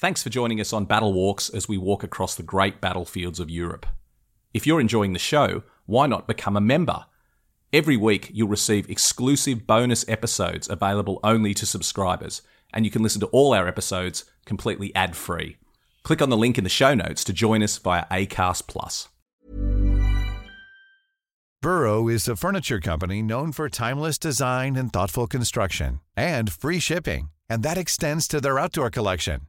Thanks for joining us on Battle Walks as we walk across the great battlefields of Europe. If you're enjoying the show, why not become a member? Every week, you'll receive exclusive bonus episodes available only to subscribers, and you can listen to all our episodes completely ad free. Click on the link in the show notes to join us via ACAST. Plus. Burrow is a furniture company known for timeless design and thoughtful construction, and free shipping, and that extends to their outdoor collection.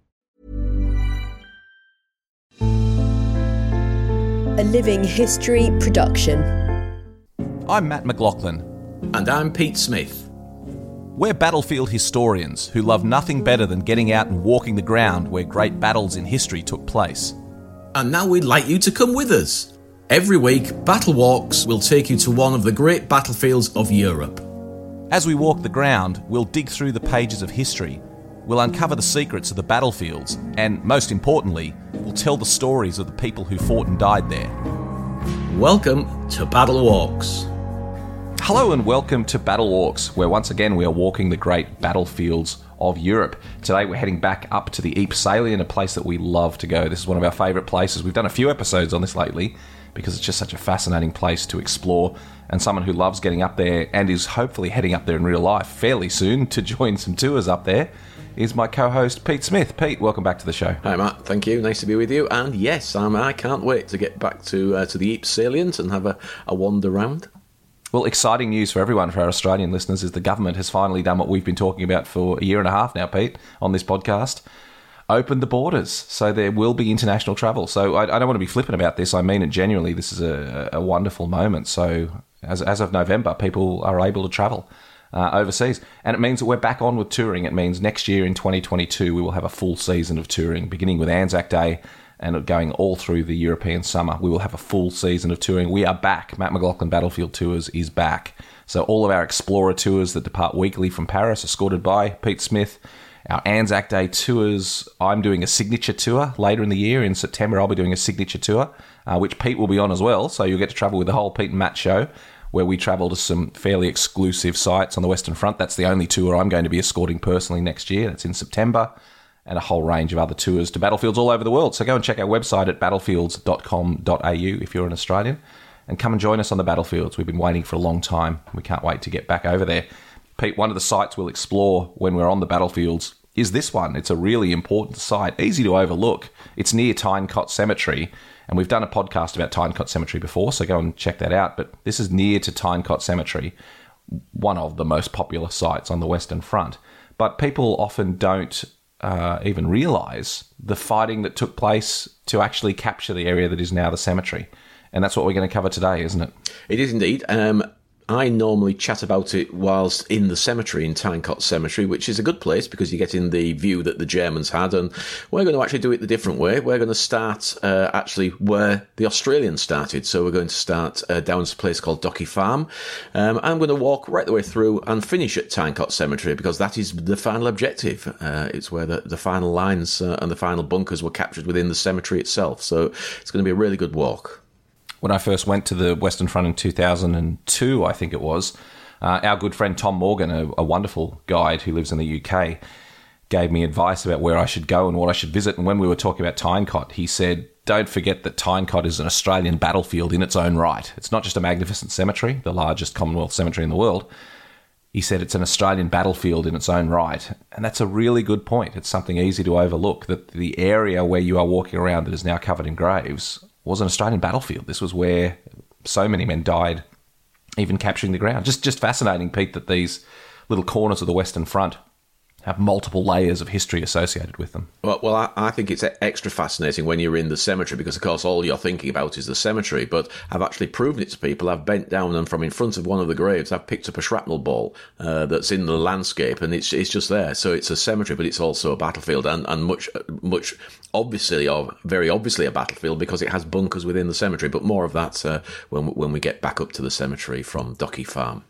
A Living History production. I'm Matt McLachlan. And I'm Pete Smith. We're battlefield historians who love nothing better than getting out and walking the ground where great battles in history took place. And now we'd like you to come with us. Every week, Battle Walks will take you to one of the great battlefields of Europe. As we walk the ground, we'll dig through the pages of history. We'll uncover the secrets of the battlefields, and most importantly, we'll tell the stories of the people who fought and died there. Welcome to Battle Walks. Hello and welcome to Battle Walks, where once again we are walking the great battlefields of Europe. Today we're heading back up to the Ypres Salient, a place that we love to go. This is one of our favourite places. We've done a few episodes on this lately because it's just such a fascinating place to explore. And someone who loves getting up there and is hopefully heading up there in real life fairly soon to join some tours up there is my co-host Pete Smith. Pete, welcome back to the show. Hi Matt, thank you. Nice to be with you. And yes, um, I can't wait to get back to uh, to the Ypres Salient and have a, a wander round. Well, exciting news for everyone, for our Australian listeners, is the government has finally done what we've been talking about for a year and a half now, Pete, on this podcast. Opened the borders, so there will be international travel. So I, I don't want to be flippant about this. I mean it genuinely. This is a, a wonderful moment. So as, as of November, people are able to travel uh, overseas. And it means that we're back on with touring. It means next year in 2022, we will have a full season of touring, beginning with Anzac Day and going all through the European summer. We will have a full season of touring. We are back. Matt McLachlan Battlefield Tours is back. So all of our Explorer tours that depart weekly from Paris, escorted by Pete Smith. Our Anzac Day tours. I'm doing a signature tour later in the year. In September, I'll be doing a signature tour, uh, which Pete will be on as well. So you'll get to travel with the whole Pete and Matt show where we travel to some fairly exclusive sites on the Western Front. That's the only tour I'm going to be escorting personally next year. That's in September, and a whole range of other tours to battlefields all over the world. So go and check our website at battlefields.com.au if you're an Australian, and come and join us on the battlefields. We've been waiting for a long time. We can't wait to get back over there. Pete, one of the sites we'll explore when we're on the battlefields is this one. It's a really important site, easy to overlook. It's near Tyne Cot Cemetery, and we've done a podcast about Tyne Cot Cemetery before, so go and check that out. But this is near to Tyne Cot Cemetery, one of the most popular sites on the Western Front. But people often don't uh, even realise the fighting that took place to actually capture the area that is now the cemetery. And that's what we're going to cover today, isn't it? It is indeed. Um, I normally chat about it whilst in the cemetery in Tyne Cot Cemetery, which is a good place because you get in the view that the Germans had. And we're going to actually do it the different way. We're going to start uh, actually where the Australians started. So we're going to start uh, down to a place called Docky Farm. Um, I'm going to walk right the way through and finish at Tyne Cot Cemetery because that is the final objective. Uh, it's where the, the final lines uh, and the final bunkers were captured within the cemetery itself. So it's going to be a really good walk when I first went to the Western Front in 2002, I think it was, uh, our good friend Tom Morgan, a, a, wonderful guide who lives in the UK, gave me advice about where I should go and what I should visit. And when we were talking about Tyne Cot, he said, don't forget that Tyne Cot is an Australian battlefield in its own right. It's not just a magnificent cemetery, the largest Commonwealth cemetery in the world. He said it's an Australian battlefield in its own right. And that's a really good point. It's something easy to overlook that the area where you are walking around that is now covered in graves was an Australian battlefield. This was where so many men died even capturing the ground. Just just fascinating, Pete, that these little corners of the Western Front have multiple layers of history associated with them. Well, well I, I, think it's extra fascinating when you're in the cemetery because, of course, all you're thinking about is the cemetery. But I've actually proven it to people. I've bent down and from in front of one of the graves, I've picked up a shrapnel ball uh, that's in the landscape, and it's it's just there. So it's a cemetery, but it's also a battlefield, and, and much much obviously or very obviously a battlefield because it has bunkers within the cemetery. But more of that uh, when when we get back up to the cemetery from Dockie Farm.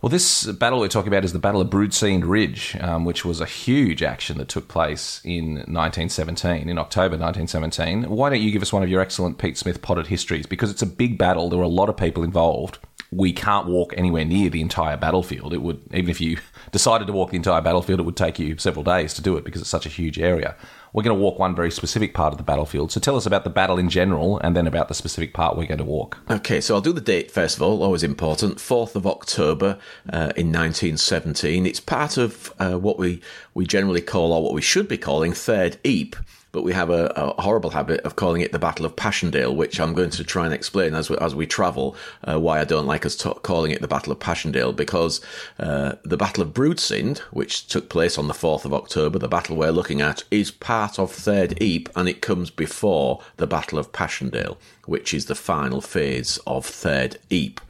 Well, this battle we're talking about is the Battle of Broodseinde Ridge, um, which was a huge action that took place in 1917, in October 1917. Why don't you give us one of your excellent Pete Smith potted histories? Because it's a big battle, there were a lot of people involved. We can't walk anywhere near the entire battlefield. It would, even if you decided to walk the entire battlefield, it would take you several days to do it because it's such a huge area we're going to walk one very specific part of the battlefield. So tell us about the battle in general and then about the specific part we're going to walk. Okay, so I'll do the date first of all, always important 4th of October uh, in 1917. It's part of uh, what we, we generally call, or what we should be calling, Third Ypres but we have a, a, horrible habit of calling it the Battle of Passchendaele, which I'm going to try and explain as we, as we travel uh, why I don't like us t- calling it the Battle of Passchendaele, because uh, the Battle of Broodseinde, which took place on the 4th of October, the battle we're looking at, is part of Third Ypres, and it comes before the Battle of Passchendaele, which is the final phase of Third Ypres.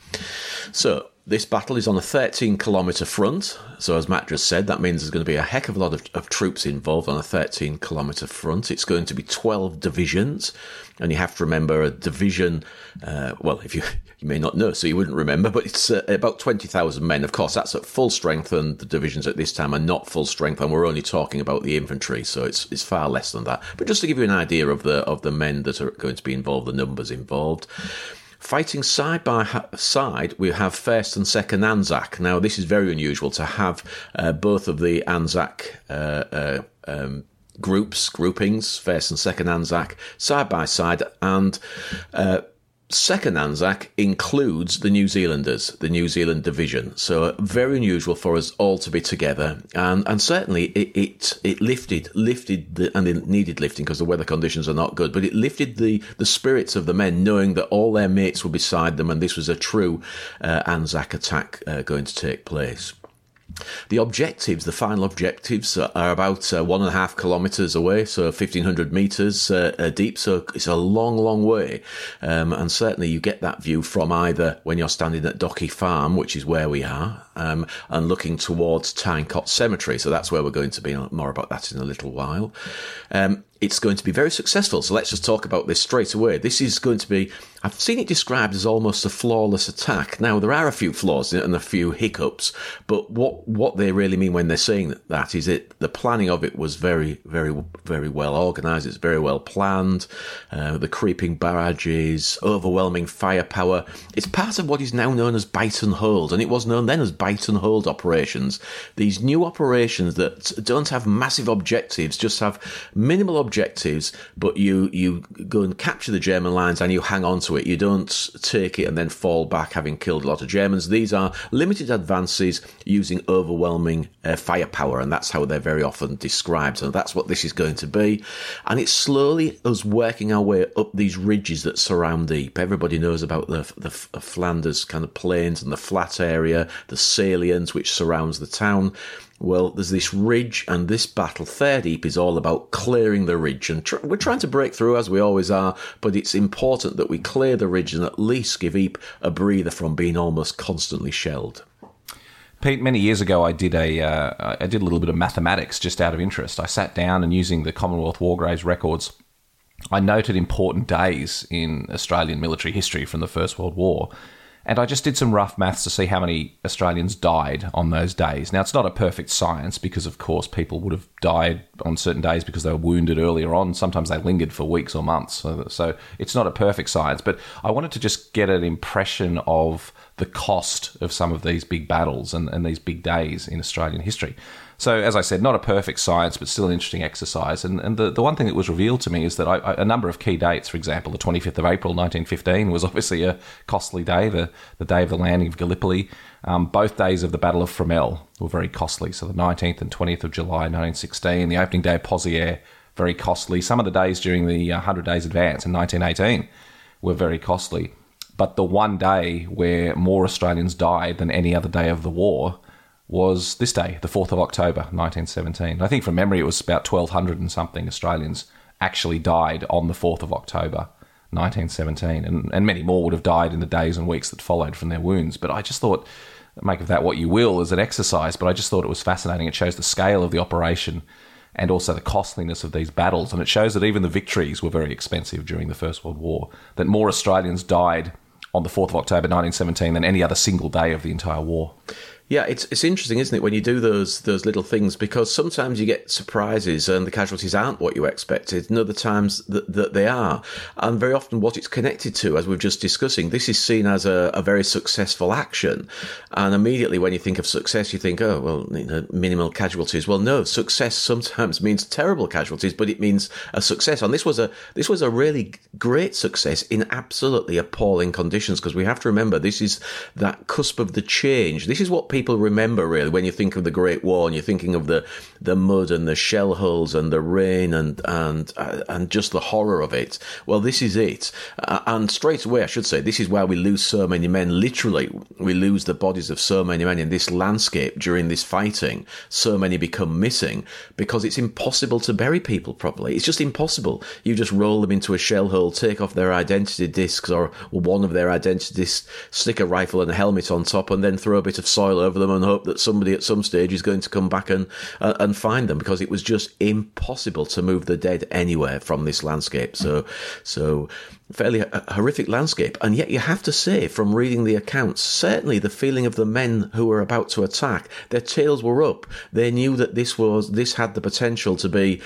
So, this battle is on a 13 kilometre front. So, as Matt just said, that means there's going to be a heck of a lot of, of troops involved on a 13 kilometre front. It's going to be 12 divisions. And you have to remember a division, uh, well, if you, you may not know, so you wouldn't remember, but it's uh, about 20,000 men. Of course, that's at full strength, and the divisions at this time are not full strength, and we're only talking about the infantry, so it's, it's far less than that. But just to give you an idea of the, of the men that are going to be involved, the numbers involved. Fighting side by side, we have first and second Anzac. Now, this is very unusual to have uh, both of the Anzac uh, uh, um, groups, groupings, first and second Anzac, side by side, and uh, second Anzac includes the New Zealanders, the New Zealand division. So very unusual for us all to be together, and and certainly it it, it lifted lifted the, and it needed lifting because the weather conditions are not good, but it lifted the the spirits of the men, knowing that all their mates were beside them, and this was a true uh, Anzac attack uh, going to take place. The objectives, the final objectives, are about uh, one and a half kilometres away, so 1500 metres uh, uh, deep. So it's a long, long way. Um, and certainly you get that view from either when you're standing at Docky Farm, which is where we are, um, and looking towards Tyne Cot Cemetery. So that's where we're going to be more about that in a little while. Um, it's going to be very successful. So let's just talk about this straight away. This is going to be, I've seen it described as almost a flawless attack. Now, there are a few flaws and a few hiccups, but what, what they really mean when they're saying that is it, the planning of it was very, very, very well organized. It's very well planned. Uh, the creeping barrages, overwhelming firepower. It's part of what is now known as bite and hold, and it was known then as bite and hold operations. These new operations that don't have massive objectives, just have minimal objectives objectives, but you you go and capture the German lines and you hang on to it. You don't take it and then fall back having killed a lot of Germans. These are limited advances using overwhelming uh, firepower, and that's how they're very often described. And that's what this is going to be. And it's slowly us working our way up these ridges that surround Ypres. Everybody knows about the, the Flanders kind of plains and the flat area, the salient which surrounds the town. Well, there's this ridge, and this battle, Third Ypres, is all about clearing the ridge. And tr- we're trying to break through, as we always are, but it's important that we clear the ridge and at least give Ypres a breather from being almost constantly shelled. Pete, many years ago, I did a uh, I did a little bit of mathematics just out of interest. I sat down and using the Commonwealth War Graves records, I noted important days in Australian military history from the First World War and I just did some rough maths to see how many Australians died on those days. Now, it's not a perfect science because, of course, people would have died on certain days because they were wounded earlier on. Sometimes they lingered for weeks or months. So, so it's not a perfect science. But I wanted to just get an impression of the cost of some of these big battles and, and these big days in Australian history. So, as I said, not a perfect science, but still an interesting exercise. And, and the, the one thing that was revealed to me is that I, a number of key dates, for example, the 25th of April 1915 was obviously a costly day, the, the day of the landing of Gallipoli. Um, both days of the Battle of Fromelles were very costly. So, the 19th and 20th of July 1916, the opening day of Pozieres, very costly. Some of the days during the 100 uh, Days Advance in 1918 were very costly. But the one day where more Australians died than any other day of the war was this day, the 4th of October, 1917. I think from memory it was about 1,200 and something Australians actually died on the 4th of October, 1917. And, and many more would have died in the days and weeks that followed from their wounds. But I just thought, make of that what you will as an exercise, but I just thought it was fascinating. It shows the scale of the operation and also the costliness of these battles. And it shows that even the victories were very expensive during the First World War, that more Australians died on the 4th of October 1917 than any other single day of the entire war. Yeah, it's it's interesting, isn't it, when you do those those little things because sometimes you get surprises and the casualties aren't what you expected, and other times that, that they are, and very often what it's connected to, as we've just discussing, this is seen as a, a very successful action, and immediately when you think of success, you think, oh well, you know, minimal casualties. Well, no, success sometimes means terrible casualties, but it means a success, and this was a this was a really great success in absolutely appalling conditions because we have to remember this is that cusp of the change. This is what people people remember really when you think of the Great War and you're thinking of the the mud and the shell holes and the rain and and uh, and just the horror of it. Well, this is it, uh, and straight away I should say this is where we lose so many men. Literally, we lose the bodies of so many men in this landscape during this fighting. So many become missing because it's impossible to bury people properly. It's just impossible. You just roll them into a shell hole, take off their identity discs or one of their identity discs, stick a rifle and a helmet on top, and then throw a bit of soil over them and hope that somebody at some stage is going to come back and uh, and find them because it was just impossible to move the dead anywhere from this landscape. So so fairly horrific landscape. And yet you have to say from reading the accounts, certainly the feeling of the men who were about to attack, their tails were up. They knew that this was this had the potential to be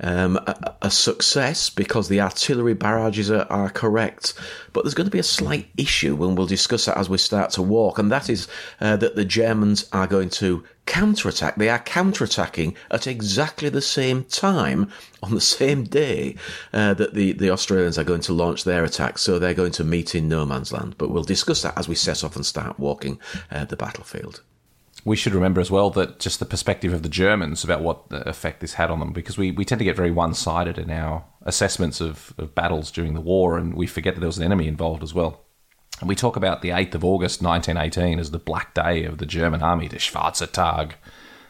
um, a, a, success because the artillery barrages are, are, correct. But there's going to be a slight issue, and we'll discuss that as we start to walk, and that is uh, that the Germans are going to counterattack. They are counterattacking at exactly the same time on the same day uh, that the, the Australians are going to launch their attack. So they're going to meet in no man's land. But we'll discuss that as we set off and start walking uh, the battlefield we should remember as well that just the perspective of the Germans about what effect this had on them, because we, we tend to get very one sided in our assessments of, of battles during the war, and we forget that there was an enemy involved as well. And we talk about the 8th of August 1918 as the Black Day of the German army, the Schwarze Tag.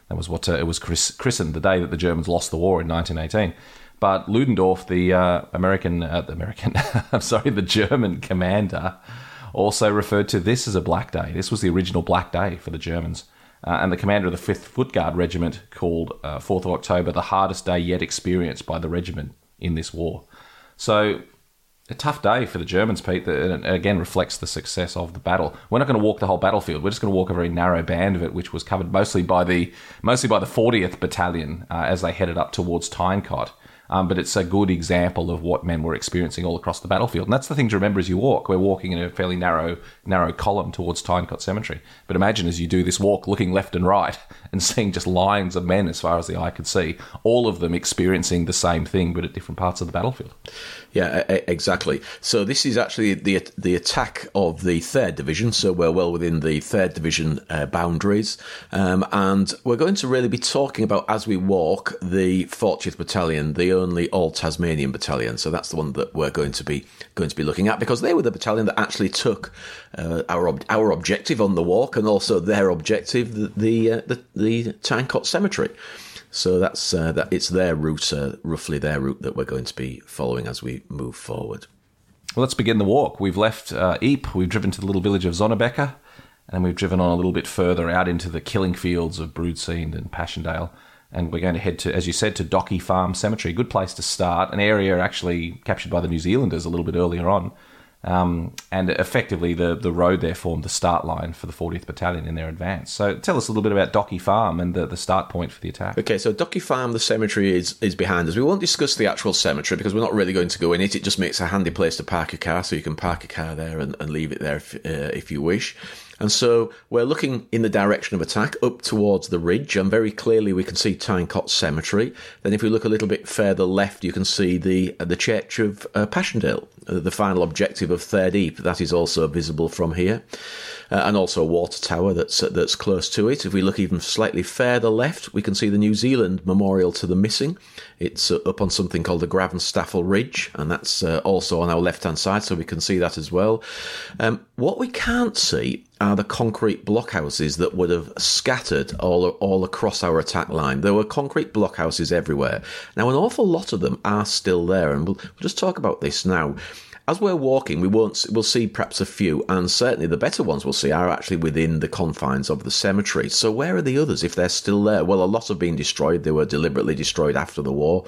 That was what uh, it was christened, the day that the Germans lost the war in 1918. But Ludendorff, the uh, American, uh, the American, I'm sorry, the German commander, also referred to this as a Black Day. This was the original Black Day for the Germans uh, and the commander of the 5th Foot Guard Regiment called uh, 4th of October the hardest day yet experienced by the regiment in this war. So, a tough day for the Germans, Pete, that again reflects the success of the battle. We're not going to walk the whole battlefield. We're just going to walk a very narrow band of it, which was covered mostly by the mostly by the 40th Battalion uh, as they headed up towards Tyne Cot. Um, but it's a good example of what men were experiencing all across the battlefield. And that's the thing to remember as you walk. We're walking in a fairly narrow, narrow column towards Tyne Cot Cemetery. But imagine as you do this walk, looking left and right and seeing just lines of men as far as the eye could see, all of them experiencing the same thing, but at different parts of the battlefield. Yeah, exactly. So this is actually the the attack of the third division. So we're well within the third division uh, boundaries, um, and we're going to really be talking about as we walk the 40th Battalion, the only all Tasmanian battalion. So that's the one that we're going to be going to be looking at because they were the battalion that actually took uh, our ob- our objective on the walk and also their objective, the the, uh, the, the Tyne Cot Cemetery. So that's uh, that. It's their route, uh, roughly their route that we're going to be following as we move forward. Well, let's begin the walk. We've left uh, Ypres. We've driven to the little village of Zonnebeke, and we've driven on a little bit further out into the killing fields of Broodseinde and Passchendaele. And we're going to head to, as you said, to Docky Farm Cemetery. Good place to start. An area actually captured by the New Zealanders a little bit earlier on. Um, and effectively, the, the road there formed the start line for the 40th Battalion in their advance. So tell us a little bit about Dockie Farm and the, the start point for the attack. Okay, so Dockie Farm, the cemetery, is, is behind us. We won't discuss the actual cemetery because we're not really going to go in it. It just makes a handy place to park your car, so you can park your car there and, and leave it there if, uh, if you wish. And so we're looking in the direction of attack up towards the ridge, and very clearly we can see Tyne Cot Cemetery. Then, if we look a little bit further left, you can see the the church of uh, Passchendaele, the final objective of Third Ypres. That is also visible from here, uh, and also a water tower that's uh, that's close to it. If we look even slightly further left, we can see the New Zealand Memorial to the Missing It's uh, up on something called the Gravenstafel Ridge, and that's uh, also on our left hand side, so we can see that as well. Um, what we can't see are the concrete blockhouses that would have scattered all, all across our attack line. There were concrete blockhouses everywhere. Now, an awful lot of them are still there, and we'll, we'll just talk about this now as we're walking, we won't we'll see perhaps a few, and certainly the better ones we'll see are actually within the confines of the cemetery. So where are the others if they're still there? Well, a lot have been destroyed; they were deliberately destroyed after the war,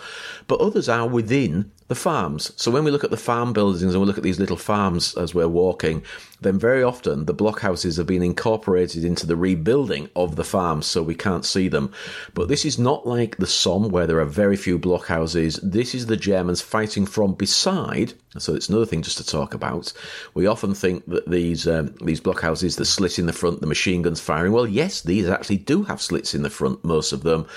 but others are within the farms. So when we look at the farm buildings and we look at these little farms as we're walking, then very often the blockhouses have been incorporated into the rebuilding of the farms, so we can't see them. But this is not like the Somme, where there are very few blockhouses. This is the Germans fighting from beside. So it's another thing just to talk about. We often think that these um, these blockhouses, the slit in the front, the machine guns firing. Well, yes, these actually do have slits in the front, most of them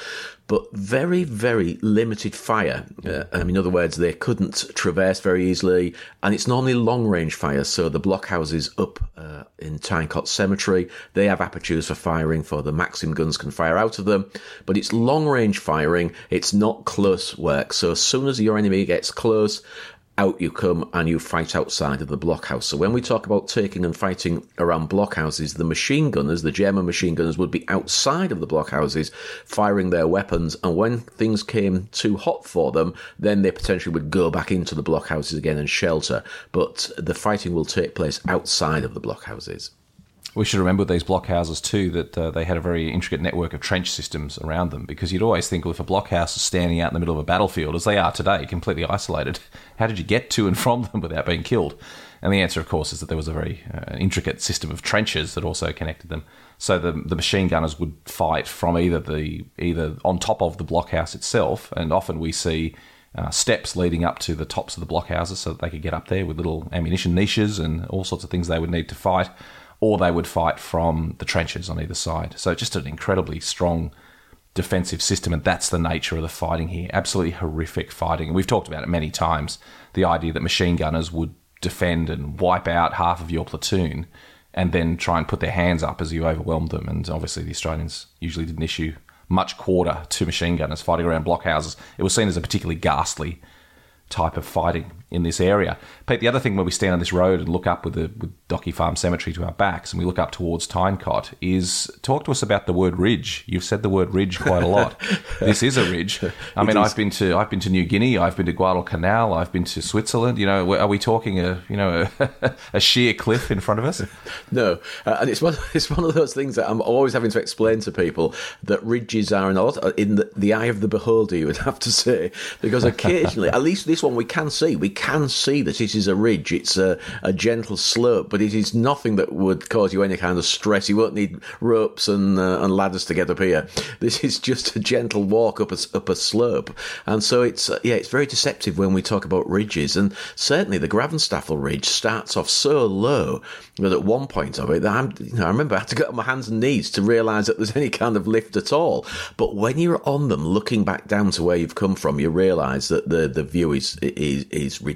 but very, very limited fire. Uh, um, in other words, they couldn't traverse very easily, and it's normally long range fire. So the blockhouses up uh, in Tyne Cot Cemetery, they have apertures for firing, for the Maxim guns can fire out of them, but it's long range firing. It's not close work. So as soon as your enemy gets close, out you come and you fight outside of the blockhouse. So when we talk about taking and fighting around blockhouses, the machine gunners, the German machine gunners, would be outside of the blockhouses firing their weapons. And when things came too hot for them, then they potentially would go back into the blockhouses again and shelter. But the fighting will take place outside of the blockhouses. We should remember these blockhouses too that uh, they had a very intricate network of trench systems around them because you'd always think, well, if a blockhouse is standing out in the middle of a battlefield, as they are today, completely isolated, how did you get to and from them without being killed? And the answer, of course, is that there was a very uh, intricate system of trenches that also connected them. So the the machine gunners would fight from either the either on top of the blockhouse itself, and often we see uh, steps leading up to the tops of the blockhouses so that they could get up there with little ammunition niches and all sorts of things they would need to fight or they would fight from the trenches on either side. So just an incredibly strong defensive system, and that's the nature of the fighting here. Absolutely horrific fighting. And we've talked about it many times. The idea that machine gunners would defend and wipe out half of your platoon and then try and put their hands up as you overwhelmed them. And obviously, the Australians usually didn't issue much quarter to machine gunners fighting around blockhouses. It was seen as a particularly ghastly type of fighting in this area. Pete, the other thing when we stand on this road and look up with the with Docky Farm Cemetery to our backs and we look up towards Tyne Cot is talk to us about the word ridge. You've said the word ridge quite a lot. this is a ridge. I mean, I've been to I've been to New Guinea, I've been to Guadalcanal, I've been to Switzerland. You know, are we talking a you know a, a sheer cliff in front of us? No, uh, and it's one it's one of those things that I'm always having to explain to people that ridges are in a lot in the, the eye of the beholder. You would have to say because occasionally, at least this one we can see we can see that it is a ridge. It's a, a gentle slope, but it is nothing that would cause you any kind of stress. You won't need ropes and uh, and ladders to get up here. This is just a gentle walk up a, up a slope, and so it's uh, yeah, it's very deceptive when we talk about ridges. And certainly the Gravenstafel Ridge starts off so low that at one point of it, I'm, you know, I remember I had to get on my hands and knees to realise that there's any kind of lift at all. But when you're on them, looking back down to where you've come from, you realise that the the view is is is ridiculous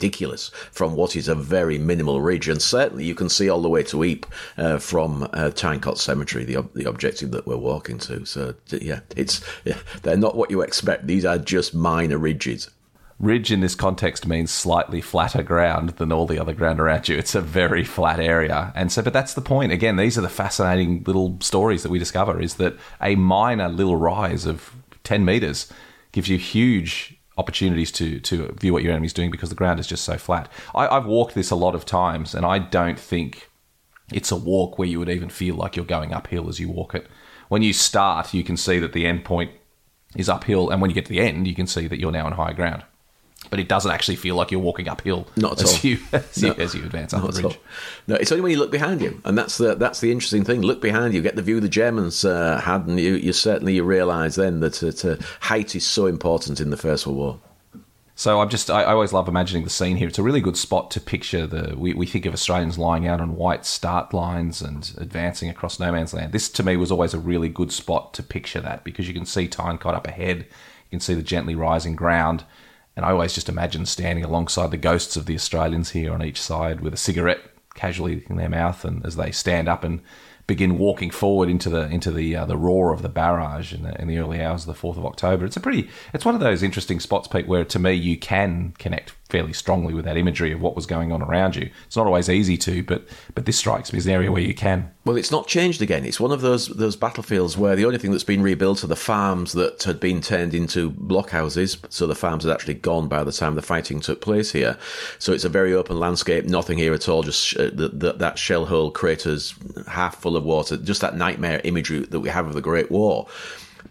from what is a very minimal ridge. And certainly you can see all the way to Ypres uh, from uh, Tyne Cot Cemetery, the, the objective that we're walking to. So, yeah, it's yeah, they're not what you expect. These are just minor ridges. Ridge in this context means slightly flatter ground than all the other ground around you. It's a very flat area. And so, but that's the point. Again, these are the fascinating little stories that we discover is that a minor little rise of 10 meters gives you huge opportunities to to view what your enemy's doing because the ground is just so flat. I, I've walked this a lot of times, and I don't think it's a walk where you would even feel like you're going uphill as you walk it. When you start, you can see that the end point is uphill, and when you get to the end, you can see that you're now on higher ground but it doesn't actually feel like you're walking uphill not at as all. You, as, no. you, as you advance up the ridge. No, it's only when you look behind you, and that's the that's the interesting thing. Look behind you, get the view the Germans uh, had, and you, you certainly you realise then that uh, height is so important in the First World War. So I'm just I, I, always love imagining the scene here. It's a really good spot to picture the we, we think of Australians lying out on white start lines and advancing across no man's land. This to me was always a really good spot to picture that because you can see Tyne Cot up ahead, you can see the gently rising ground, and I always just imagine standing alongside the ghosts of the Australians here on each side with a cigarette casually in their mouth, and as they stand up and begin walking forward into the into the uh, the roar of the barrage in the, in the early hours of the fourth of October. It's a pretty it's one of those interesting spots, Pete, where to me you can connect fairly strongly with that imagery of what was going on around you. It's not always easy to, but but this strikes me as an area where you can. Well, it's not changed again. It's one of those those battlefields where the only thing that's been rebuilt are the farms that had been turned into blockhouses. So the farms had actually gone by the time the fighting took place here. So it's a very open landscape. Nothing here at all. Just uh, the, the, that shell hole craters half full of water. Just that nightmare imagery that we have of the Great War.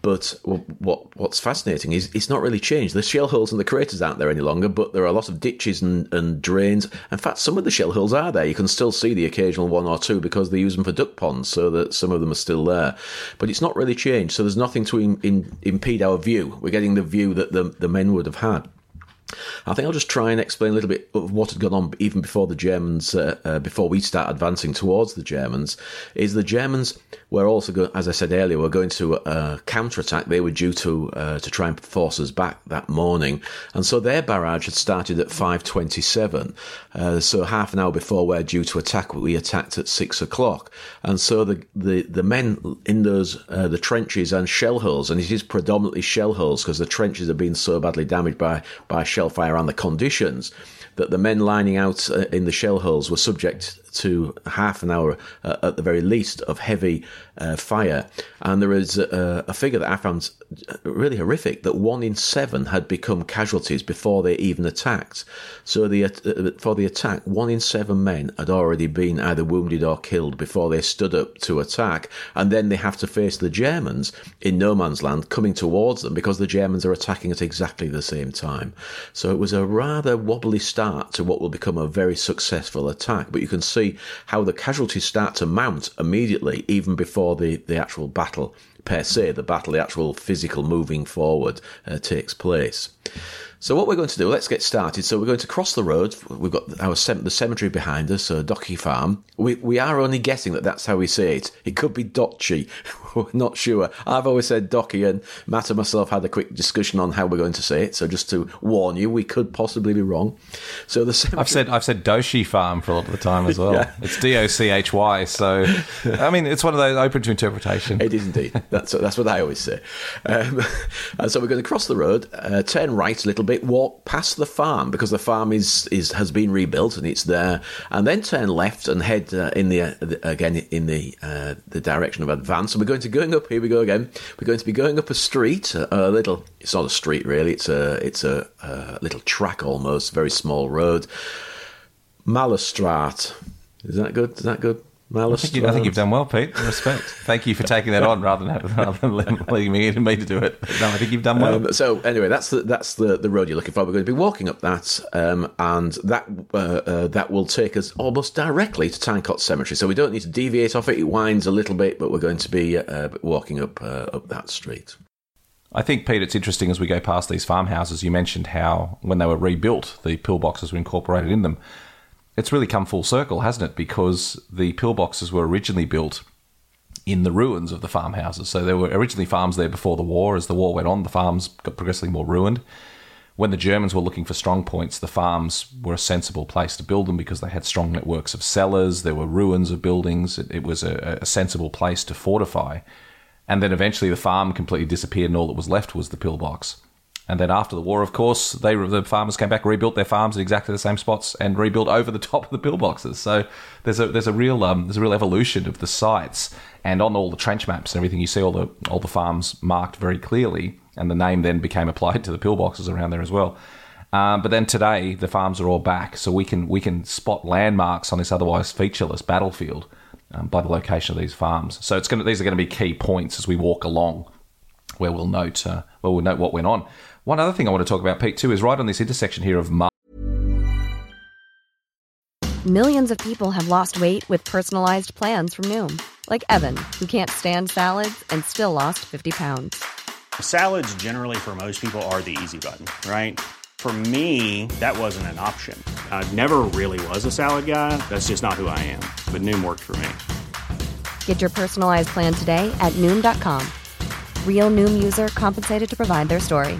But what what's fascinating is it's not really changed. The shell holes and the craters aren't there any longer, but there are a lot of ditches and, and drains. In fact, some of the shell holes are there. You can still see the occasional one or two because they use them for duck ponds, so that some of them are still there. But it's not really changed. So there's nothing to in, in, impede our view. We're getting the view that the, the men would have had. I think I'll just try and explain a little bit of what had gone on even before the Germans, uh, uh, before we start advancing towards the Germans. Is the Germans were also, go- as I said earlier, we're going to uh, counterattack. They were due to uh, to try and force us back that morning, and so their barrage had started at five twenty-seven. Uh, so half an hour before we're due to attack, we attacked at six o'clock, and so the the, the men in those uh, the trenches and shell holes, and it is predominantly shell holes because the trenches have been so badly damaged by by shell fire and the conditions that the men lining out uh, in the shell holes were subject to half an hour uh, at the very least of heavy uh, fire. And there is a, a, figure that I found really horrific that one in seven had become casualties before they even attacked. So the, uh, for the attack, one in seven men had already been either wounded or killed before they stood up to attack. And then they have to face the Germans in no man's land coming towards them because the Germans are attacking at exactly the same time. So it was a rather wobbly start to what will become a very successful attack. But you can see how the casualties start to mount immediately, even before the, the actual battle per se, the battle, the actual physical moving forward uh, takes place. So what we're going to do, let's get started. So we're going to cross the road. We've got our the cemetery behind us, so Docky Farm. We we are only guessing that that's how we say it. It could be Dochy. not sure. I've always said Docky, and Matt and myself had a quick discussion on how we're going to say it. So just to warn you, we could possibly be wrong. So the cemetery- I've said I've said Doshi Farm for a lot of the time as well. yeah. It's D O C H Y. So I mean, it's one of those open to interpretation. It is indeed. That's that's what I always say. Um, and so we're going to cross the road, uh, turn right a little bit, walk past the farm because the farm is, is has been rebuilt and it's there, and then turn left and head uh, in the uh, again in the uh, the direction of advance. So we're going to going up. Here we go again. We're going to be going up a street, a, a little. It's not a street really. It's a it's a, a little track almost, very small road. Malastrat. Is that good? Is that good? I think, you, I think, you've done well, Pete. Respect. Thank you for taking that on rather than, rather than leaving me me to do it. No, I think you've done well. Um, so anyway, that's the, that's the, the road you're looking for. We're going to be walking up that, um, and that uh, uh, that will take us almost directly to Tyne Cot Cemetery. So we don't need to deviate off it. It winds a little bit, but we're going to be uh, walking up uh, up that street. I think, Pete, it's interesting as we go past these farmhouses. You mentioned how when they were rebuilt, the pillboxes were incorporated in them it's really come full circle, hasn't it? Because the pillboxes were originally built in the ruins of the farmhouses. So there were originally farms there before the war. As the war went on, the farms got progressively more ruined. When the Germans were looking for strong points, the farms were a sensible place to build them because they had strong networks of cellars. There were ruins of buildings. It, it was a, a sensible place to fortify. And then eventually the farm completely disappeared, and all that was left was the pillbox. And then after the war, of course, they the farmers came back, rebuilt their farms in exactly the same spots, and rebuilt over the top of the pillboxes. So there's a there's a real um, there's a real evolution of the sites, and on all the trench maps and everything, you see all the all the farms marked very clearly, and the name then became applied to the pillboxes around there as well. Um, but then today, the farms are all back, so we can we can spot landmarks on this otherwise featureless battlefield um, by the location of these farms. So it's going these are going to be key points as we walk along, where we'll note uh, where we'll note what went on. One other thing I want to talk about, Pete, too, is right on this intersection here of Mar- Millions of people have lost weight with personalized plans from Noom, like Evan, who can't stand salads and still lost 50 pounds. Salads, generally, for most people, are the easy button, right? For me, that wasn't an option. I never really was a salad guy. That's just not who I am. But Noom worked for me. Get your personalized plan today at Noom.com. Real Noom user compensated to provide their story.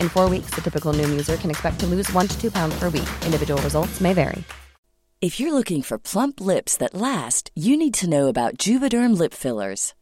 In four weeks, the typical Noom user can expect to lose one to two pounds per week. Individual results may vary. If you're looking for plump lips that last, you need to know about Juvederm lip fillers.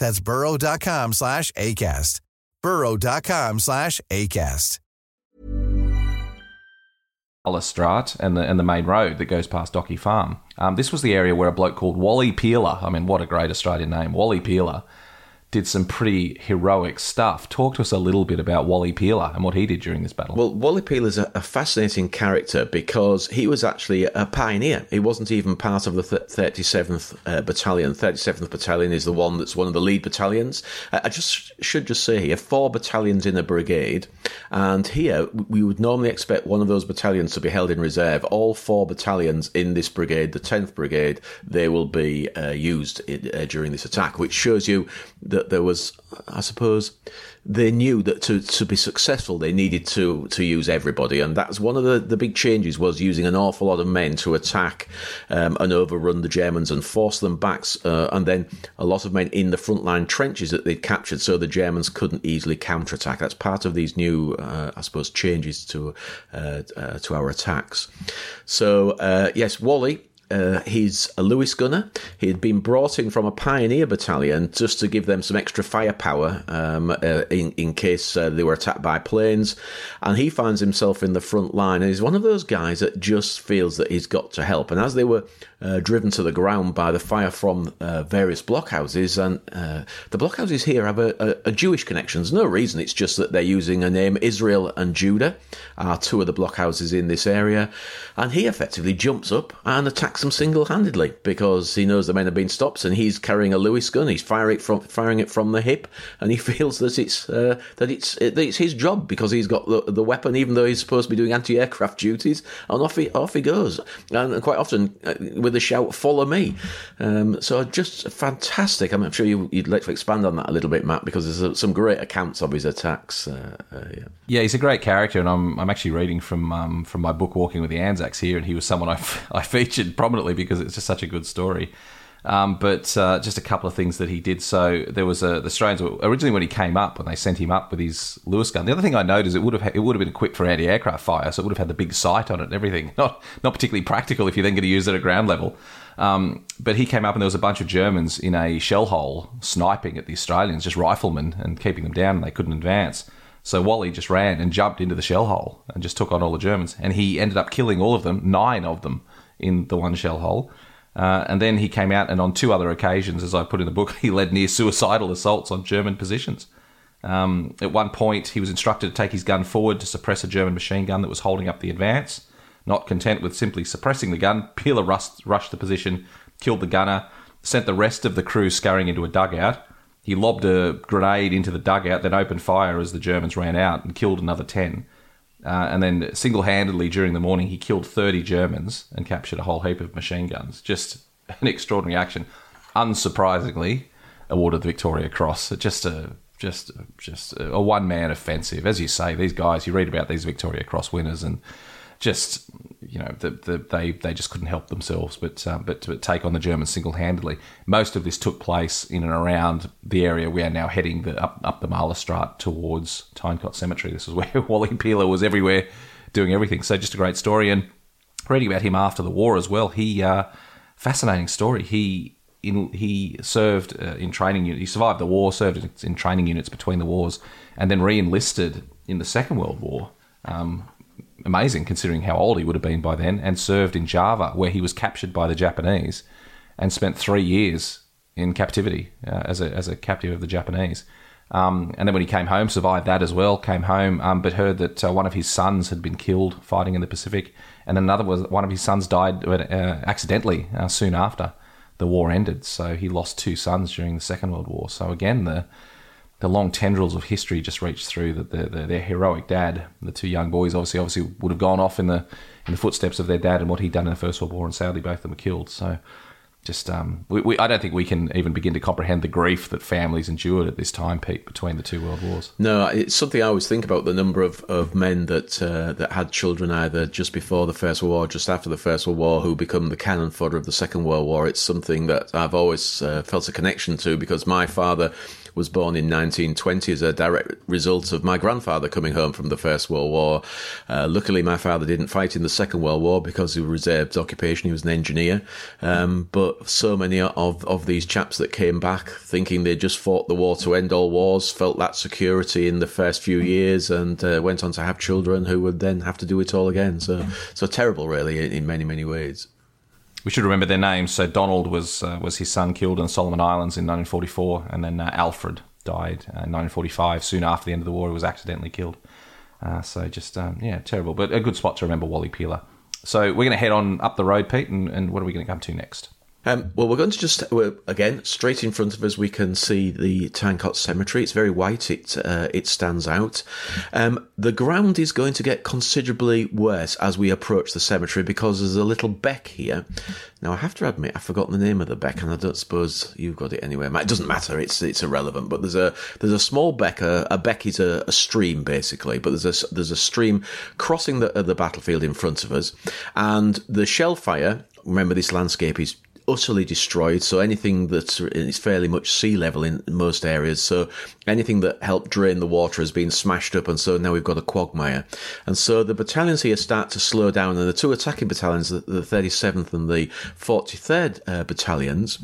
That's burrow.com slash ACAST. burrow.com slash ACAST. Strat and the and the main road that goes past Docky Farm. Um, this was the area where a bloke called Wally Peeler, I mean, what a great Australian name, Wally Peeler, did some pretty heroic stuff. Talk to us a little bit about Wally Peeler and what he did during this battle. Well, Wally Peeler's a, a fascinating character because he was actually a pioneer. He wasn't even part of the th- 37th uh, Battalion. 37th Battalion is the one that's one of the lead battalions. Uh, I just should just say here, four battalions in a brigade, and here we would normally expect one of those battalions to be held in reserve. All four battalions in this brigade, the 10th Brigade, they will be uh, used in, uh, during this attack, which shows you that there was, I suppose, they knew that to, to be successful they needed to to use everybody, and that's one of the, the big changes was using an awful lot of men to attack um, and overrun the Germans and force them back, uh, and then a lot of men in the frontline trenches that they'd captured, so the Germans couldn't easily counterattack. That's part of these new, uh, I suppose, changes to uh, uh to our attacks. So uh, yes, Wally uh, he's a Lewis gunner. He had been brought in from a pioneer battalion just to give them some extra firepower um, uh, in, in case uh, they were attacked by planes. And he finds himself in the front line. And he's one of those guys that just feels that he's got to help. And as they were uh, driven to the ground by the fire from uh, various blockhouses, and uh, the blockhouses here have a, a, a, Jewish connection. There's no reason. It's just that they're using a name. Israel and Judah are two of the blockhouses in this area. And he effectively jumps up and attacks them single handedly because he knows the men have been stopped and he's carrying a Lewis gun. He's firing it from firing it from the hip, and he feels that it's uh, that it's that it's his job because he's got the, the weapon, even though he's supposed to be doing anti aircraft duties. And off he off he goes, and quite often uh, with the shout, "Follow me!" Um, so just fantastic. I'm sure you, would like to expand on that a little bit, Matt, because there's some great accounts of his attacks. Uh, uh, yeah. yeah, he's a great character, and I'm I'm actually reading from um, from my book Walking with the Anzacs here, and he was someone I, I featured prominently because it's just such a good story. Um, but uh, just a couple of things that he did. So there was a the Australians originally when he came up when they sent him up with his Lewis gun. The other thing I noticed it would have it would have been equipped for anti aircraft fire, so it would have had the big sight on it and everything. Not not particularly practical if you're then going to use it at ground level. Um, but he came up and there was a bunch of Germans in a shell hole sniping at the Australians, just riflemen and keeping them down, and they couldn't advance. So Wally just ran and jumped into the shell hole and just took on all the Germans, and he ended up killing all of them, nine of them in the one shell hole. Uh, and then he came out, and on two other occasions, as I put in the book, he led near suicidal assaults on German positions. Um, at one point, he was instructed to take his gun forward to suppress a German machine gun that was holding up the advance. Not content with simply suppressing the gun, Peeler rushed, rushed the position, killed the gunner, sent the rest of the crew scurrying into a dugout, He lobbed a grenade into the dugout, then opened fire as the Germans ran out and killed another 10. Uh, and then single handedly during the morning, he killed 30 Germans and captured a whole heap of machine guns. Just an extraordinary action. Unsurprisingly, awarded the Victoria Cross. Just a just just a one man offensive, as you say. These guys, you read about these Victoria Cross winners, and just you know the, the, they they just couldn't help themselves but um, but to take on the Germans single handedly. Most of this took place in and around the area we are now heading the, up up the Marlerstraat towards Tyne Cot Cemetery. This is where Wally Peeler was everywhere, doing everything. So just a great story and reading about him after the war as well. He uh, fascinating story. He in, he served uh, in training units. He survived the war, served in training units between the wars, and then re-enlisted in the Second World War. Um, amazing considering how old he would have been by then, and served in Java, where he was captured by the Japanese and spent three years in captivity uh, as, a, as a captive of the Japanese. Um, and then when he came home, survived that as well. Came home, um, but heard that uh, one of his sons had been killed fighting in the Pacific, and another was one of his sons died uh, accidentally uh, soon after the war ended. So he lost two sons during the Second World War. So again, the the long tendrils of history just reach through that the, the, their heroic dad, the two young boys, obviously obviously would have gone off in the in the footsteps of their dad and what he'd done in the First World War, and sadly both of them were killed. So just um, we, we, I don't think we can even begin to comprehend the grief that families endured at this time, Pete, between the two world wars. No, it's something I always think about the number of, of men that uh, that had children either just before the First World War, or just after the First World War, who become the cannon fodder of the Second World War. It's something that I've always uh, felt a connection to because my father was born in 1920 as a direct result of my grandfather coming home from the First World War. Uh, luckily, my father didn't fight in the Second World War because he was reserved occupation. He was an engineer. Um, but so many of, of these chaps that came back thinking they just fought the war to end all wars, felt that security in the first few years, and uh, went on to have children who would then have to do it all again. So, so terrible, really, in, in many, many ways we should remember their names. So Donald was uh, was his son killed in Solomon Islands in 1944, and then uh, Alfred died in 1945. Soon after the end of the war, he was accidentally killed. Uh, so just um, yeah, terrible, but a good spot to remember Wally Peeler. So we're going to head on up the road, Pete, and, and what are we going to come to next? Um, well, we're going to just again straight in front of us. We can see the Tyne Cot Cemetery. It's very white. It uh, it stands out. Um, the ground is going to get considerably worse as we approach the cemetery because there's a little beck here. Now, I have to admit, I've forgotten the name of the beck, and I don't suppose you've got it anywhere. It doesn't matter. It's it's irrelevant. But there's a there's a small beck. A, a beck is a, a, stream basically, but there's a there's a stream crossing the the battlefield in front of us, and the shell fire. Remember, this landscape is utterly destroyed. So anything that is fairly much sea level in most areas. So anything that helped drain the water has been smashed up, and so now we've got a quagmire. And so the battalions here start to slow down, and the two attacking battalions, the, 37th and the 43rd uh, battalions.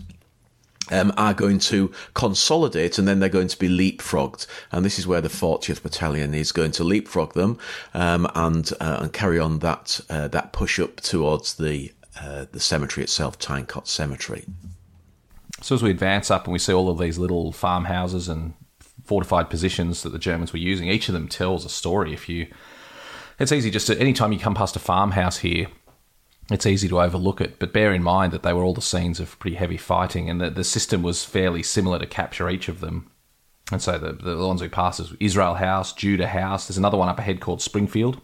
Um, are going to consolidate and then they're going to be leapfrogged. And this is where the 40th Battalion is going to leapfrog them um, and uh, and carry on that uh, that push up towards the uh, the cemetery itself, Tyne Cot Cemetery. So as we advance up and we see all of these little farmhouses and fortified positions that the Germans were using, each of them tells a story. If you, it's easy just to anytime you come past a farmhouse here, it's easy to overlook it. But bear in mind that they were all the scenes of pretty heavy fighting, and that the system was fairly similar to capture each of them. And so the the ones we pass is Israel House, Judah House. There's another one up ahead called Springfield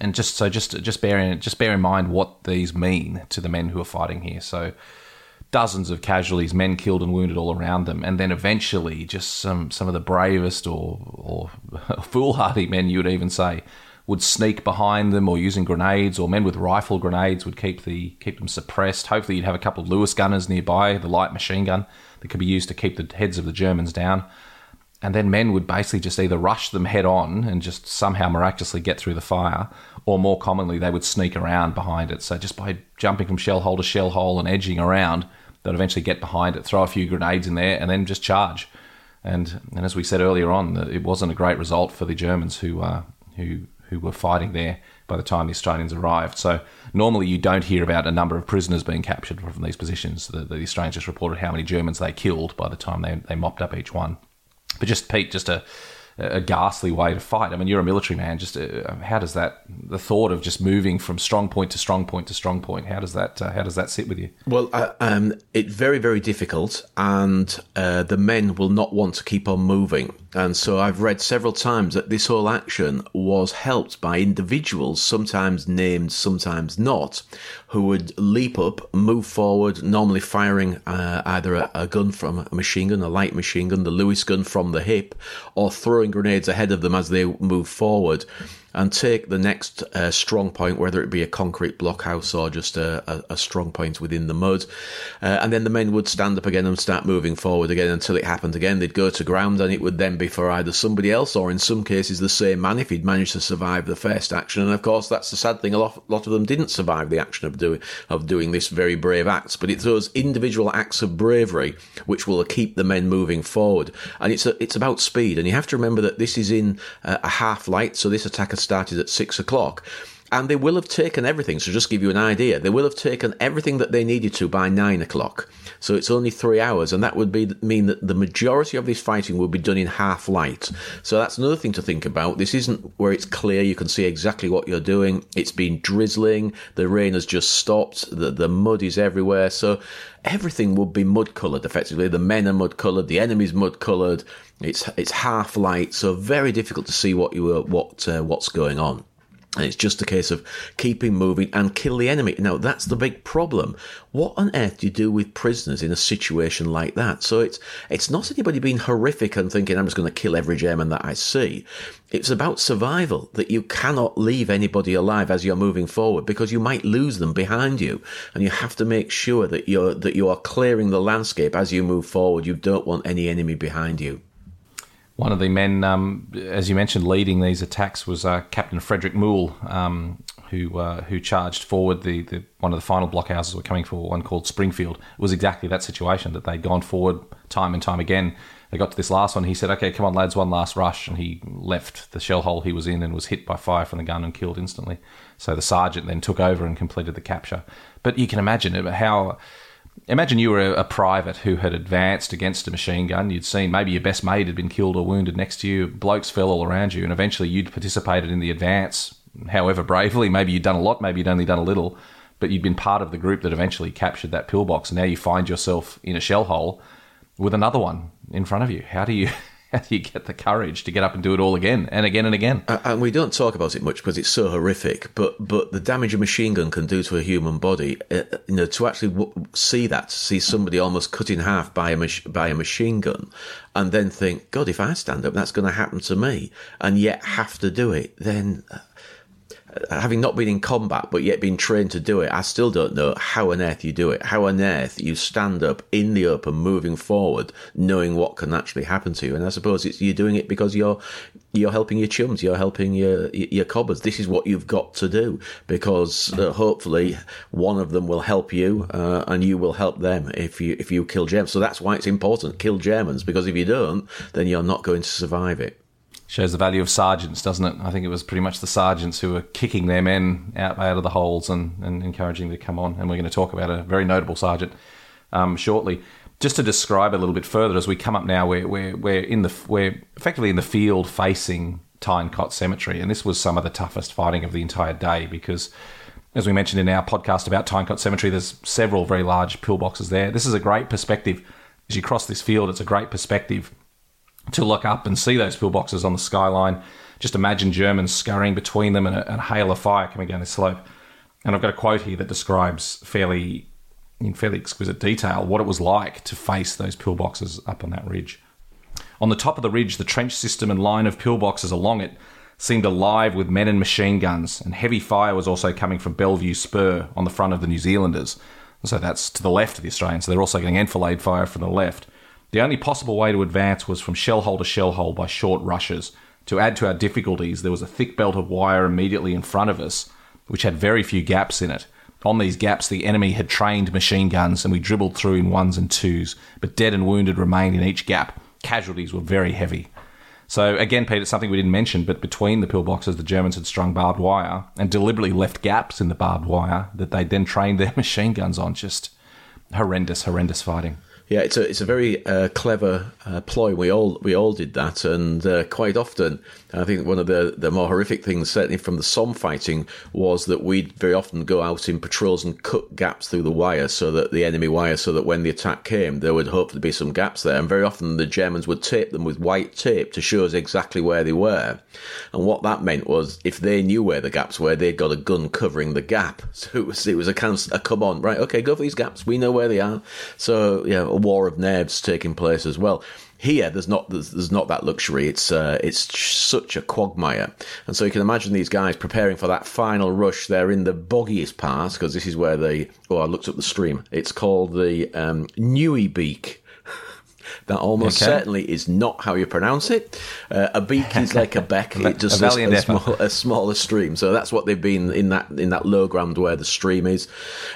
and just so just just bear in just bear in mind what these mean to the men who are fighting here. So dozens of casualties, men killed and wounded all around them, and then eventually just some some of the bravest or or foolhardy men you would even say would sneak behind them or using grenades or men with rifle grenades would keep the keep them suppressed. Hopefully you'd have a couple of Lewis gunners nearby, the light machine gun that could be used to keep the heads of the Germans down and then men would basically just either rush them head on and just somehow miraculously get through the fire, or more commonly they would sneak around behind it. So just by jumping from shell hole to shell hole and edging around, they'd eventually get behind it, throw a few grenades in there, and then just charge. And and as we said earlier on, it wasn't a great result for the Germans who uh, who who were fighting there by the time the Australians arrived. So normally you don't hear about a number of prisoners being captured from these positions. The, the Australians just reported how many Germans they killed by the time they, they mopped up each one. But just Pete, just a a ghastly way to fight. I mean, you're a military man. Just uh, how does that the thought of just moving from strong point to strong point to strong point? How does that uh, how does that sit with you? Well, uh, um, it's very very difficult, and uh, the men will not want to keep on moving. And so I've read several times that this whole action was helped by individuals, sometimes named, sometimes not, who would leap up, move forward, normally firing uh, either a, a, gun from a machine gun, a light machine gun, the Lewis gun from the hip, or throwing grenades ahead of them as they move forward and take the next uh, strong point, whether it be a concrete blockhouse or just a, a, a strong point within the mud. Uh, and then the men would stand up again and start moving forward again until it happened again. They'd go to ground and it would then be for either somebody else or in some cases the same man if he'd managed to survive the first action. And of course, that's the sad thing. A lot, lot of them didn't survive the action of doing, of doing this very brave act. but it's those individual acts of bravery which will keep the men moving forward. And it's, a, it's about speed. And you have to remember that this is in a half light. So this attack has started at six o'clock. And they will have taken everything. So just give you an idea, they will have taken everything that they needed to by nine o'clock. So it's only three hours, and that would be mean that the majority of this fighting will be done in half light. So that's another thing to think about. This isn't where it's clear you can see exactly what you're doing. It's been drizzling. The rain has just stopped. The the mud is everywhere. So everything would be mud coloured. Effectively, the men are mud coloured. The enemy's mud coloured. It's it's half light, so very difficult to see what you were, what uh, what's going on. And it's just a case of keeping moving and kill the enemy. Now, that's the big problem. What on earth do you do with prisoners in a situation like that? So it's, it's not anybody being horrific and thinking, I'm just going to kill every German that I see. It's about survival, that you cannot leave anybody alive as you're moving forward because you might lose them behind you. And you have to make sure that you're, that you are clearing the landscape as you move forward. You don't want any enemy behind you. One of the men, um, as you mentioned, leading these attacks was uh, Captain Frederick Moule, um, who uh, who charged forward. The, the one of the final blockhouses were coming for one called Springfield. It was exactly that situation that they'd gone forward time and time again. They got to this last one. He said, "Okay, come on, lads, one last rush," and he left the shell hole he was in and was hit by fire from the gun and killed instantly. So the sergeant then took over and completed the capture. But you can imagine how Imagine you were a, a, private who had advanced against a machine gun. You'd seen maybe your best mate had been killed or wounded next to you. Blokes fell all around you, and eventually you'd participated in the advance, however bravely. Maybe you'd done a lot, maybe you'd only done a little, but you'd been part of the group that eventually captured that pillbox. And now you find yourself in a shell hole with another one in front of you. How do you how do you get the courage to get up and do it all again and again and again? And we don't talk about it much because it's so horrific. But but the damage a machine gun can do to a human body, uh, you know, to actually w- see that, to see somebody almost cut in half by a mach- by a machine gun, and then think, God, if I stand up, that's going to happen to me, and yet have to do it, then uh, having not been in combat but yet been trained to do it, I still don't know how on earth you do it. How on earth you stand up in the open, moving forward, knowing what can actually happen to you. And I suppose it's you're doing it because you're you're helping your chums, you're helping your your cobbers. This is what you've got to do because uh, hopefully one of them will help you uh, and you will help them if you if you kill Germans. So that's why it's important kill Germans because if you don't, then you're not going to survive it shows the value of sergeants, doesn't it? I think it was pretty much the sergeants who were kicking their men out out of the holes and, and encouraging them to come on. And we're going to talk about a very notable sergeant um, shortly. Just to describe a little bit further, as we come up now, we're, we're, we're in the we're effectively in the field facing Tyne Cot Cemetery, and this was some of the toughest fighting of the entire day because. As we mentioned in our podcast about Tyne Cot Cemetery, there's several very large pillboxes there. This is a great perspective. As you cross this field, it's a great perspective to look up and see those pillboxes on the skyline. Just imagine Germans scurrying between them and a, and a hail of fire coming down the slope. And I've got a quote here that describes fairly, in fairly exquisite detail, what it was like to face those pillboxes up on that ridge. On the top of the ridge, the trench system and line of pillboxes along it seemed alive with men and machine guns, and heavy fire was also coming from Bellevue Spur on the front of the New Zealanders. So that's to the left of the Australians. So they're also getting enfilade fire from the left. The only possible way to advance was from shell hole to shell hole by short rushes. To add to our difficulties, there was a thick belt of wire immediately in front of us, which had very few gaps in it. On these gaps, the enemy had trained machine guns, and we dribbled through in ones and twos, but dead and wounded remained in each gap. Casualties were very heavy. So, again, Pete, it's something we didn't mention, but between the pillboxes, the Germans had strung barbed wire and deliberately left gaps in the barbed wire that they then trained their machine guns on. Just horrendous, horrendous fighting. Yeah, it's a it's a very uh, clever uh, ploy. We all we all did that, and uh, quite often, I think one of the, the more horrific things, certainly from the Somme fighting, was that we'd very often go out in patrols and cut gaps through the wire, so that the enemy wire, so that when the attack came, there would hopefully be some gaps there. And very often, the Germans would tape them with white tape to show us exactly where they were. And what that meant was, if they knew where the gaps were, they'd got a gun covering the gap. So it was it was a, a come on, right? Okay, go for these gaps. We know where they are. So yeah war of nerves taking place as well. Here, there's not there's, there's not that luxury. It's uh, it's such a quagmire, and so you can imagine these guys preparing for that final rush. They're in the boggiest part because this is where they. Oh, I looked up the stream. It's called the um, Beek that almost okay. certainly is not how you pronounce it. Uh, a beak is like a beck; it just a, a, small, a, smaller stream. So that's what they've been in that in that low ground where the stream is.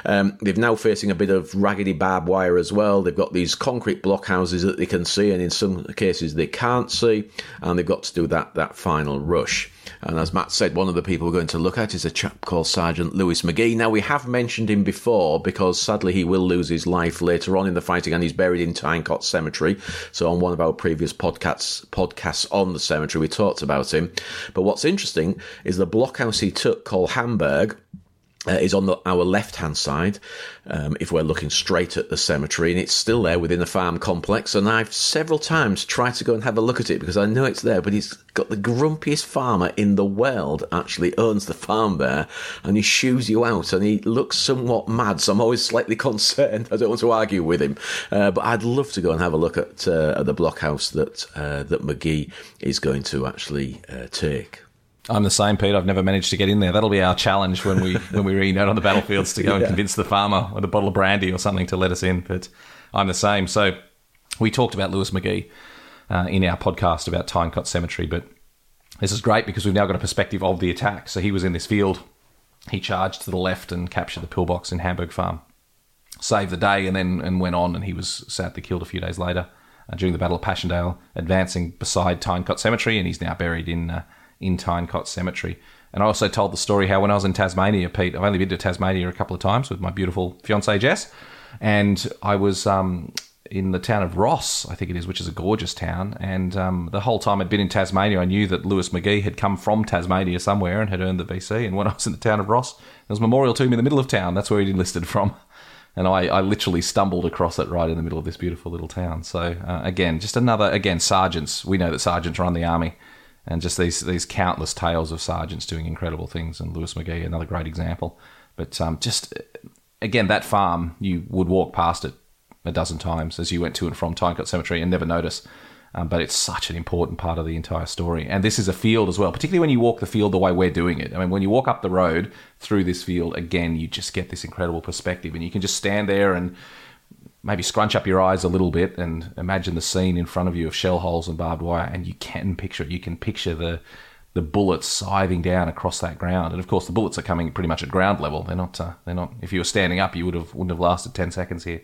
Um, they've now facing a bit of raggedy barbed wire as well. They've got these concrete blockhouses that they can see, and in some cases they can't see, and they've got to do that that final rush. And as Matt said, one of the people we're going to look at is a chap called Sergeant Lewis McGee. Now, we have mentioned him before because sadly he will lose his life later on in the fighting and he's buried in Tyne Cot Cemetery. So, on one of our previous podcasts, podcasts on the cemetery, we talked about him. But what's interesting is the blockhouse he took called Hamburg uh, is on the, our left hand side um, if we're looking straight at the cemetery, and it's still there within the farm complex. And I've several times tried to go and have a look at it because I know it's there, but he's got the grumpiest farmer in the world actually owns the farm there, and he shoos you out, and he looks somewhat mad. So I'm always slightly concerned. I don't want to argue with him, uh, but I'd love to go and have a look at, uh, at the blockhouse that uh, that McGee is going to actually uh, take. I'm the same, Pete. I've never managed to get in there. That'll be our challenge when we when we reunite on the battlefields to go yeah. and convince the farmer with a bottle of brandy or something to let us in. But I'm the same. So we talked about Lewis McGee uh, in our podcast about Tyne Cot Cemetery, but this is great because we've now got a perspective of the attack. So he was in this field. He charged to the left and captured the pillbox in Hamburg Farm, saved the day, and then and went on. And he was sadly killed a few days later uh, during the Battle of Passchendaele, advancing beside Tyne Cot Cemetery, and he's now buried in. Uh, in Tyne Cot Cemetery. And I also told the story how when I was in Tasmania, Pete, I've only been to Tasmania a couple of times with my beautiful fiancee Jess, and I was um, in the town of Ross, I think it is, which is a gorgeous town. And um, the whole time I'd been in Tasmania, I knew that Lewis McGee had come from Tasmania somewhere and had earned the VC. And when I was in the town of Ross, there was a memorial tomb in the middle of town. That's where he'd enlisted from. And I, I literally stumbled across it right in the middle of this beautiful little town. So uh, again, just another again sergeants. We know that sergeants run the army and just these these countless tales of sergeants doing incredible things. And Lewis McGee, another great example. But um, just again, that farm you would walk past it a dozen times as you went to and from Tyne Cot Cemetery and never notice. Um, but it's such an important part of the entire story. And this is a field as well, particularly when you walk the field the way we're doing it. I mean, when you walk up the road through this field, again, you just get this incredible perspective, and you can just stand there and maybe scrunch up your eyes a little bit and imagine the scene in front of you of shell holes and barbed wire, and you can picture it. You can picture the the bullets scything down across that ground, and of course the bullets are coming pretty much at ground level. They're not. Uh, they're not. If you were standing up, you would have wouldn't have lasted ten seconds here.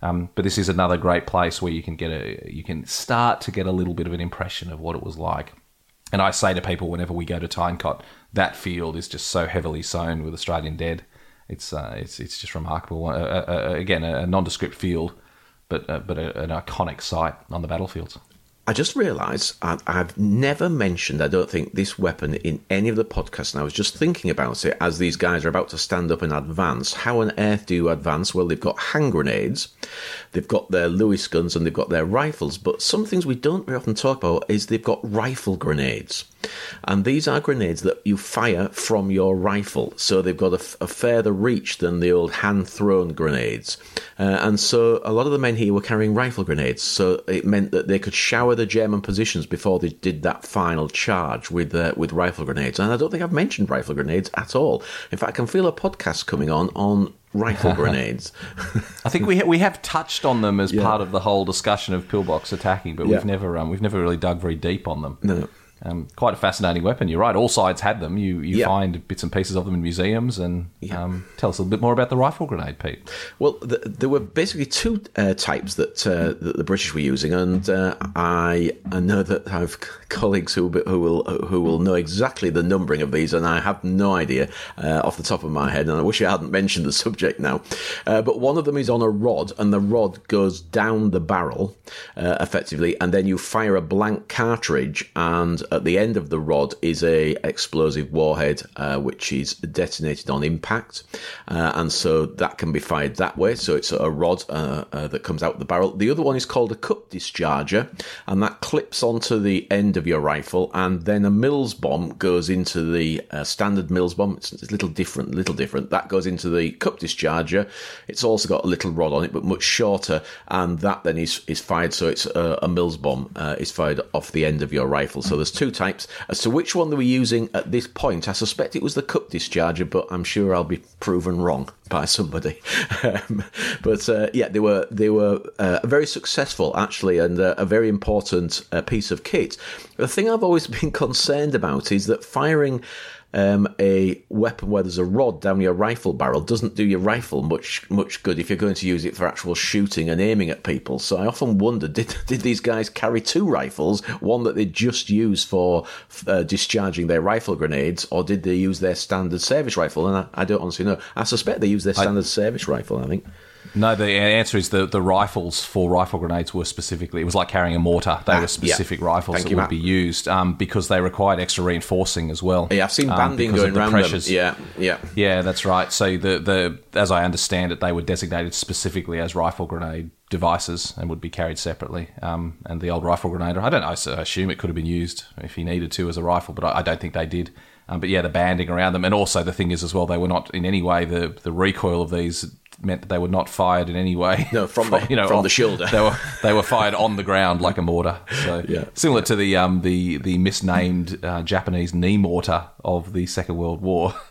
Um, but this is another great place where you can get a you can start to get a little bit of an impression of what it was like. And I say to people whenever we go to Tyne Cot, that field is just so heavily sown with Australian dead it's uh, it's it's just remarkable. Uh, uh, uh again, a, nondescript field, but uh, but a, an iconic site on the battlefields. I just realised I've never mentioned, I don't think, this weapon in any of the podcasts. And I was just thinking about it as these guys are about to stand up and advance. How on earth do you advance? Well, they've got hand grenades, they've got their Lewis guns, and they've got their rifles. But some things we don't very often talk about is they've got rifle grenades. And these are grenades that you fire from your rifle. So they've got a, a further reach than the old hand thrown grenades. Uh, and so a lot of the men here were carrying rifle grenades. So it meant that they could shower the German positions before they did that final charge with, uh, with rifle grenades. And I don't think I've mentioned rifle grenades at all. In fact, I can feel a podcast coming on on rifle grenades. I think we ha- we have touched on them as yeah. part of the whole discussion of pillbox attacking, but yeah. we've never um, we've never really dug very deep on them. No. Um, quite a fascinating weapon. You're right. All sides had them. You you Yeah. find bits and pieces of them in museums. And um, tell us a little bit more about the rifle grenade, Pete. Well, th there were basically two uh, types that uh, that the British were using, and uh, I I know that I have colleagues who who will who will know exactly the numbering of these, and I have no idea uh, off the top of my head, and I wish I hadn't mentioned the subject now. Uh, but one of them is on a rod, and the rod goes down the barrel uh, effectively, and then you fire a blank cartridge, and at the end of the rod is a explosive warhead, uh, which is detonated on impact, uh, and so that can be fired that way. So it's a rod uh, uh, that comes out the barrel. The other one is called a cup discharger, and that clips onto the end of your rifle, and then a Mills bomb goes into the uh, standard Mills bomb. It's, it's a little different, little different. That goes into the cup discharger. It's also got a little rod on it, but much shorter, and that then is is fired. So it's a, a Mills bomb uh, is fired off the end of your rifle. So there's two types. As to which one they were using at this point, I suspect it was the cup discharger, but I'm sure I'll be proven wrong by somebody. um, but uh, yeah, they were they were uh, very successful actually, and uh, a very important uh, piece of kit. The thing I've always been concerned about is that firing. Um, a weapon where there's a rod down your rifle barrel doesn't do your rifle much much good if you're going to use it for actual shooting and aiming at people. So I often wonder did did these guys carry two rifles, one that they just use for uh, discharging their rifle grenades, or did they use their standard service rifle? And I, I don't honestly know. I suspect they used their standard service rifle. I think. No, the answer is the, the rifles for rifle grenades were specifically, it was like carrying a mortar. They Ah, were specific yeah. rifles Thank that you, would Matt. be used um, because they required extra reinforcing as well. Yeah, I've seen um, banding of going the around them. pressures. Yeah, yeah. Yeah, that's right. So the the as I understand it, they were designated specifically as rifle grenade devices and would be carried separately. Um, and the old rifle grenade, I don't know. I assume it could have been used if he needed to as a rifle, but I, I don't think they did. Um, but yeah, the banding around them, and also the thing is as well, they were not in any way the the recoil of these meant that they were not fired in any way. No, from the- you know, from the shoulder. They were they were fired on the ground like a mortar. So Yeah. similar to the um the the misnamed uh, Japanese knee mortar of the Second World War.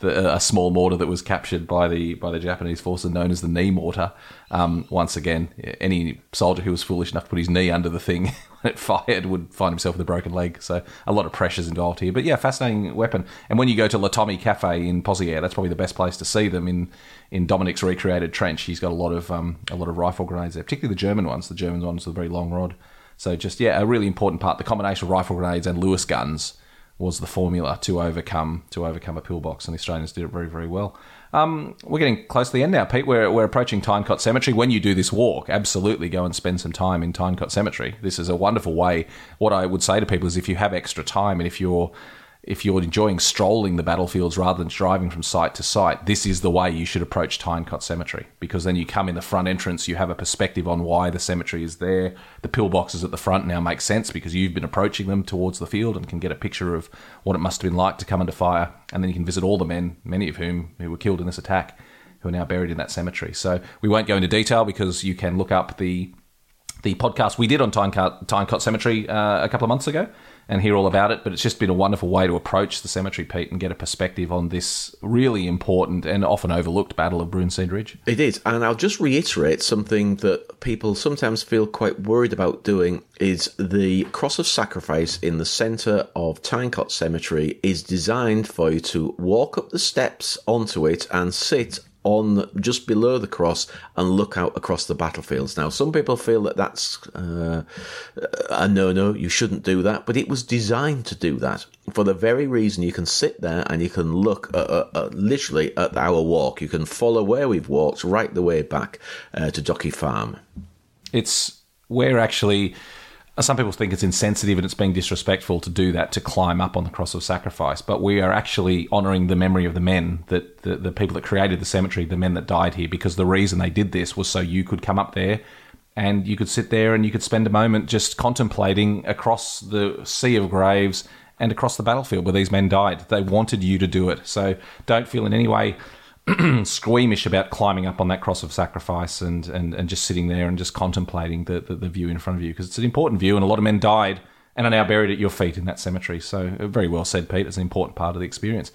The, a small mortar that was captured by the by the Japanese forces, known as the knee mortar. Um, once again, any soldier who was foolish enough to put his knee under the thing when it fired would find himself with a broken leg. So a lot of pressures involved here. But yeah, fascinating weapon. And when you go to La Tommy Cafe in Pozières, that's probably the best place to see them in in Dominic's recreated trench. He's got a lot of um, a lot of rifle grenades there, particularly the German ones. The German ones with a very long rod. So just yeah, a really important part. The combination of rifle grenades and Lewis guns was the formula to overcome to overcome a pillbox, and the Australians did it very very well. Um, we're getting close to the end now, Pete. We're, we're approaching Tyne Cot Cemetery. When you do this walk, absolutely go and spend some time in Tyne Cot Cemetery. This is a wonderful way. What I would say to people is, if you have extra time and if you're if you're enjoying strolling the battlefields rather than driving from site to site, this is the way you should approach Tyne Cot Cemetery because then you come in the front entrance, you have a perspective on why the cemetery is there. The pillboxes at the front now make sense because you've been approaching them towards the field and can get a picture of what it must have been like to come under fire. And then you can visit all the men, many of whom who were killed in this attack, who are now buried in that cemetery. So we won't go into detail because you can look up the the podcast we did on Tyne Cot, Cemetery uh, a couple of months ago and hear all about it. But it's just been a wonderful way to approach the cemetery, Pete, and get a perspective on this really important and often overlooked Battle of Broodseinde Ridge. It is, and I'll just reiterate something that people sometimes feel quite worried about doing is the cross of sacrifice in the centre of Tyne Cot Cemetery is designed for you to walk up the steps onto it and sit on just below the cross and look out across the battlefields. Now, some people feel that that's uh, a no-no. You shouldn't do that, but it was designed to do that for the very reason you can sit there and you can look at, at, at literally at our walk. You can follow where we've walked right the way back uh, to Dochy Farm. It's where actually some people think it's insensitive and it's being disrespectful to do that to climb up on the cross of sacrifice. But we are actually honouring the memory of the men that the, the people that created the cemetery the men that died here because the reason they did this was so you could come up there and you could sit there and you could spend a moment just contemplating across the sea of graves and across the battlefield where these men died. They wanted you to do it. So don't feel in any way squeamish about climbing up on that cross of sacrifice and, and, and just sitting there and just contemplating the, the, the view in front of you because it's an important view and a lot of men died and are now buried at your feet in that cemetery. So, uh, very well said, Pete. It's an important part of the experience.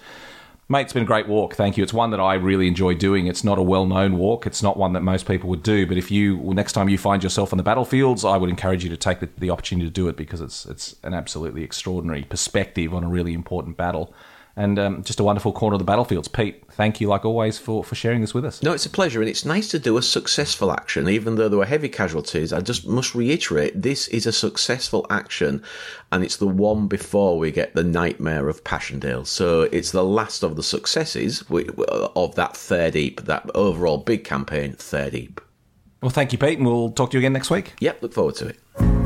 Mate, it's been a great walk. Thank you. It's one that I really enjoy doing. It's not a well-known walk. It's not one that most people would do. But if you well, next time you find yourself on the battlefields, I would encourage you to take the, the opportunity to do it because it's it's an absolutely extraordinary perspective on a really important battle and um, just a wonderful corner of the battlefields. Pete, thank you, like always, for, for sharing this with us. No, it's a pleasure, and it's nice to do a successful action, even though there were heavy casualties. I just must reiterate this is a successful action, and it's the one before we get the nightmare of Passchendaele. So it's the last of the successes of that Third Ypres, that overall big campaign, Third Ypres. Well, thank you, Pete, and we'll talk to you again next week. Yep, look forward to it.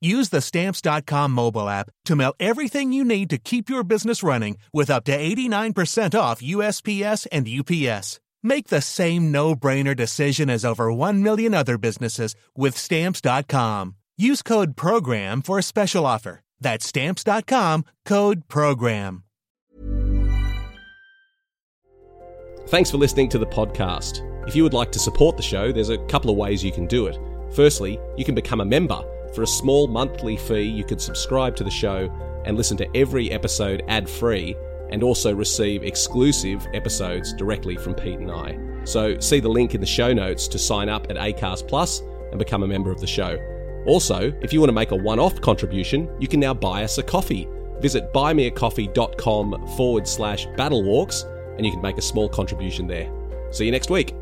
Use the Stamps.com mobile app to mail everything you need to keep your business running with up to 89% off USPS and UPS. Make the same no brainer decision as over 1 million other businesses with Stamps.com. Use code PROGRAM for a special offer. That's Stamps.com code PROGRAM. Thanks for listening to the podcast. If you would like to support the show, there's a couple of ways you can do it. Firstly, you can become a member for a small monthly fee, you could subscribe to the show and listen to every episode ad free and also receive exclusive episodes directly from Pete and I. So, see the link in the show notes to sign up at ACAST Plus and become a member of the show. Also, if you want to make a one off contribution, you can now buy us a coffee. Visit buymeacoffee.com forward slash battlewalks and you can make a small contribution there. See you next week.